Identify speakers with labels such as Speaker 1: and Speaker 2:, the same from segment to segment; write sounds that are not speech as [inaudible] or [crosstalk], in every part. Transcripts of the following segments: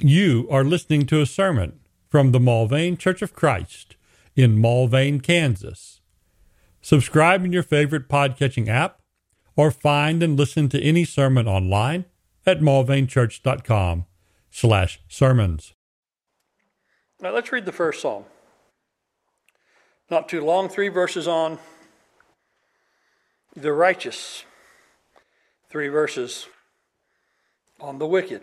Speaker 1: You are listening to a sermon from the Mulvane Church of Christ in Mulvane, Kansas. Subscribe in your favorite podcatching app or find and listen to any sermon online at mulvanechurch.com slash sermons.
Speaker 2: Now let's read the first psalm. Not too long, three verses on the righteous, three verses on the wicked.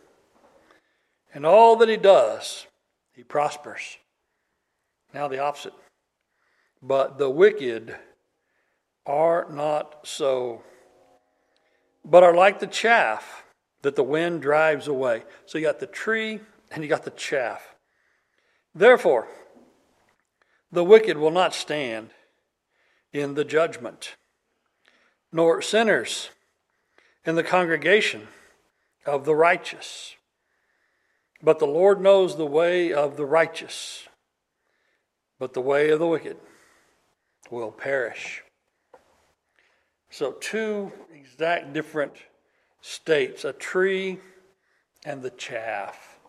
Speaker 2: And all that he does, he prospers. Now the opposite. But the wicked are not so, but are like the chaff that the wind drives away. So you got the tree and you got the chaff. Therefore, the wicked will not stand in the judgment, nor sinners in the congregation of the righteous. But the Lord knows the way of the righteous, but the way of the wicked will perish. So, two exact different states a tree and the chaff.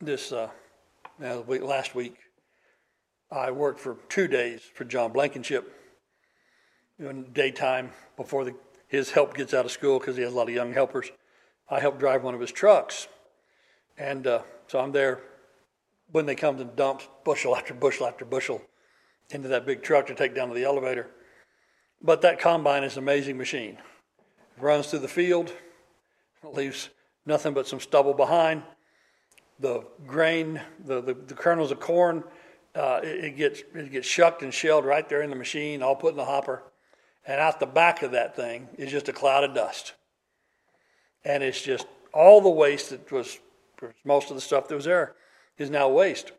Speaker 2: This uh, last week, I worked for two days for John Blankenship in daytime before the, his help gets out of school because he has a lot of young helpers. I help drive one of his trucks. And uh, so I'm there when they come and dump bushel after bushel after bushel into that big truck to take down to the elevator. But that combine is an amazing machine. It runs through the field, leaves nothing but some stubble behind. The grain, the, the, the kernels of corn, uh, it, it, gets, it gets shucked and shelled right there in the machine, all put in the hopper. And out the back of that thing is just a cloud of dust and it's just all the waste that was most of the stuff that was there is now waste,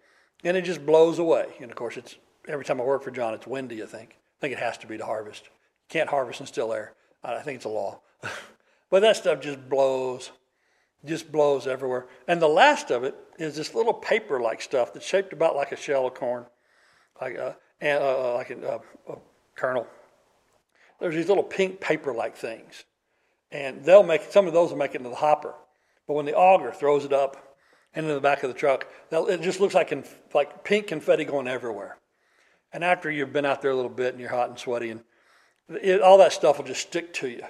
Speaker 2: and it just blows away. And of course, it's every time I work for John, it's windy. I think I think it has to be to harvest. You can't harvest in still air. I think it's a law, [laughs] but that stuff just blows, just blows everywhere. And the last of it is this little paper-like stuff that's shaped about like a shell of corn, like a, uh, uh, like a, a kernel. There's these little pink paper-like things and they'll make some of those will make it into the hopper. But when the auger throws it up into the back of the truck, it just looks like like pink confetti going everywhere. And after you've been out there a little bit and you're hot and sweaty, and it, all that stuff will just stick to you.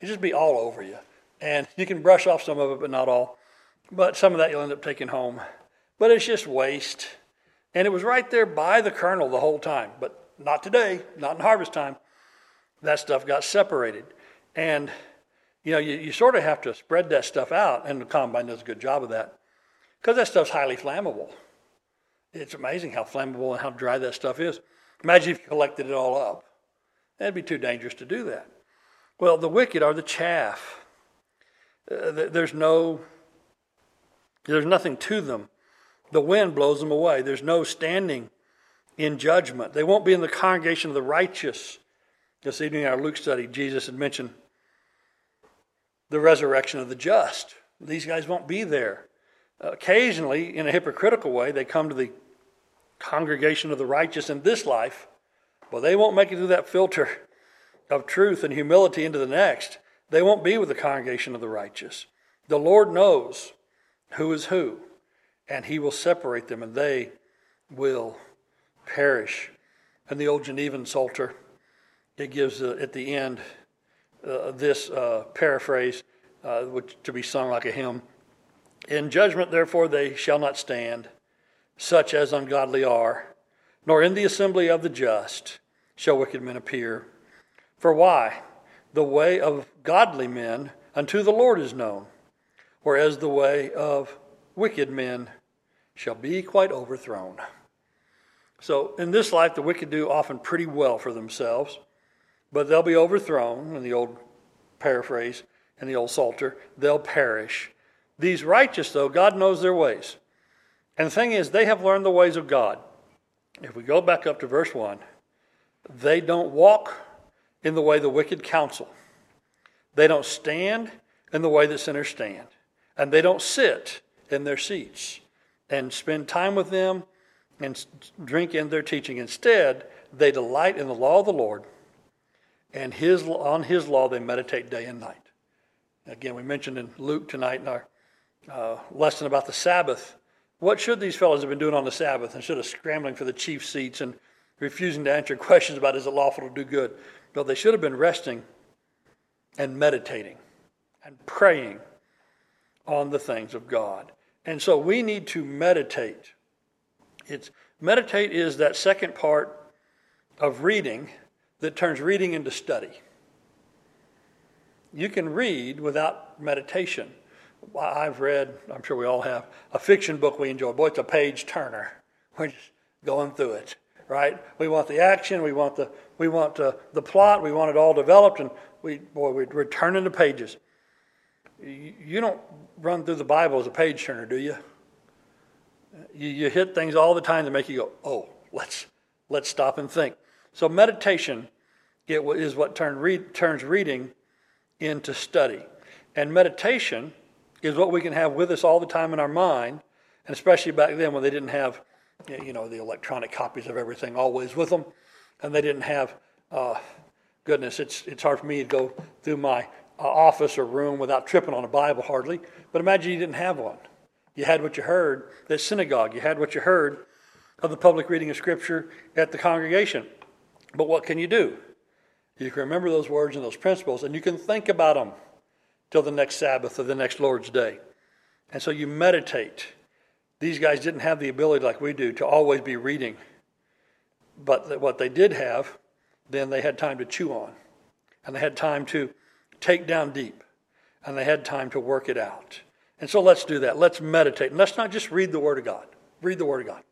Speaker 2: It just be all over you, and you can brush off some of it, but not all. But some of that you'll end up taking home. But it's just waste. And it was right there by the kernel the whole time, but not today, not in harvest time. That stuff got separated. And, you know, you, you sort of have to spread that stuff out, and the combine does a good job of that because that stuff's highly flammable. It's amazing how flammable and how dry that stuff is. Imagine if you collected it all up. That'd be too dangerous to do that. Well, the wicked are the chaff. Uh, there's no, there's nothing to them. The wind blows them away. There's no standing in judgment. They won't be in the congregation of the righteous. This evening in our Luke study, Jesus had mentioned the resurrection of the just. These guys won't be there. Occasionally, in a hypocritical way, they come to the congregation of the righteous in this life, but they won't make it through that filter of truth and humility into the next. They won't be with the congregation of the righteous. The Lord knows who is who, and He will separate them, and they will perish. And the old Genevan Psalter, it gives uh, at the end uh, this uh, paraphrase, uh, which to be sung like a hymn. In judgment, therefore, they shall not stand, such as ungodly are, nor in the assembly of the just shall wicked men appear. For why? The way of godly men unto the Lord is known, whereas the way of wicked men shall be quite overthrown. So, in this life, the wicked do often pretty well for themselves but they'll be overthrown, in the old paraphrase, in the old Psalter, they'll perish. These righteous, though, God knows their ways. And the thing is, they have learned the ways of God. If we go back up to verse 1, they don't walk in the way the wicked counsel. They don't stand in the way that sinners stand. And they don't sit in their seats and spend time with them and drink in their teaching. Instead, they delight in the law of the Lord, and his, on his law they meditate day and night. Again, we mentioned in Luke tonight in our uh, lesson about the Sabbath. What should these fellows have been doing on the Sabbath instead of scrambling for the chief seats and refusing to answer [laughs] questions about is it lawful to do good? No, they should have been resting and meditating and praying on the things of God. And so we need to meditate. It's meditate is that second part of reading that turns reading into study. You can read without meditation. I've read, I'm sure we all have, a fiction book we enjoy. Boy, it's a page turner. [laughs] We're just going through it, right? We want the action, we want the we want uh, the plot, we want it all developed, and we boy, we're turning the pages. You, don't run through the Bible as a page turner, do you? you? You hit things all the time that make you go, oh, let's let's stop and think. So meditation it is what turn, read, turns reading into study, and meditation is what we can have with us all the time in our mind, and especially back then when they didn't have, you know, the electronic copies of everything always with them, and they didn't have, uh, goodness, it's it's hard for me to go through my uh, office or room without tripping on a Bible hardly. But imagine you didn't have one. You had what you heard at synagogue. You had what you heard of the public reading of Scripture at the congregation. But what can you do? You can remember those words and those principles, and you can think about them till the next Sabbath or the next Lord's Day. And so you meditate. These guys didn't have the ability like we do to always be reading. But what they did have, then they had time to chew on. And they had time to take down deep. And they had time to work it out. And so let's do that. Let's meditate. And let's not just read the Word of God. Read the Word of God.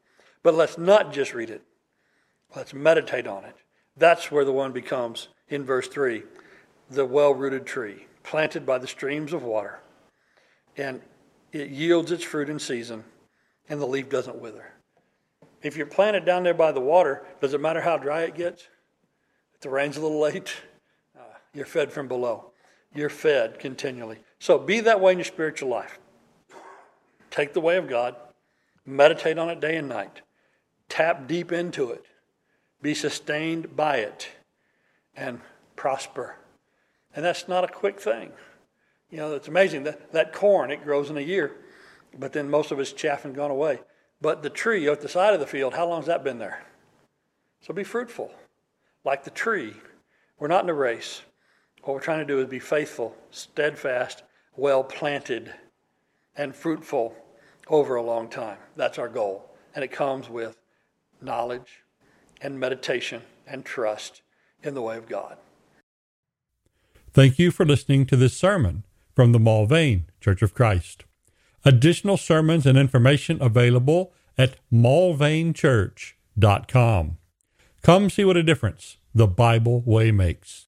Speaker 2: But let's not just read it. Let's meditate on it. That's where the one becomes, in verse 3, the well rooted tree planted by the streams of water, and it yields its fruit in season, and the leaf doesn't wither. If you're planted down there by the water, does it matter how dry it gets? If the rain's a little late, uh, you're fed from below. You're fed continually. So be that way in your spiritual life. Take the way of God, meditate on it day and night, tap deep into it, be sustained by it, and prosper and that's not a quick thing. You know, it's amazing that that corn, it grows in a year, but then most of it's chaff and gone away. But the tree at the side of the field, how long has that been there? So be fruitful. Like the tree, we're not in a race. What we're trying to do is be faithful, steadfast, well planted, and fruitful over a long time. That's our goal. And it comes with knowledge and meditation and trust in the way of God.
Speaker 1: Thank you for listening to this sermon from the Mulvane Church of Christ. Additional sermons and information available at mulvanechurch.com. Come see what a difference the Bible way makes.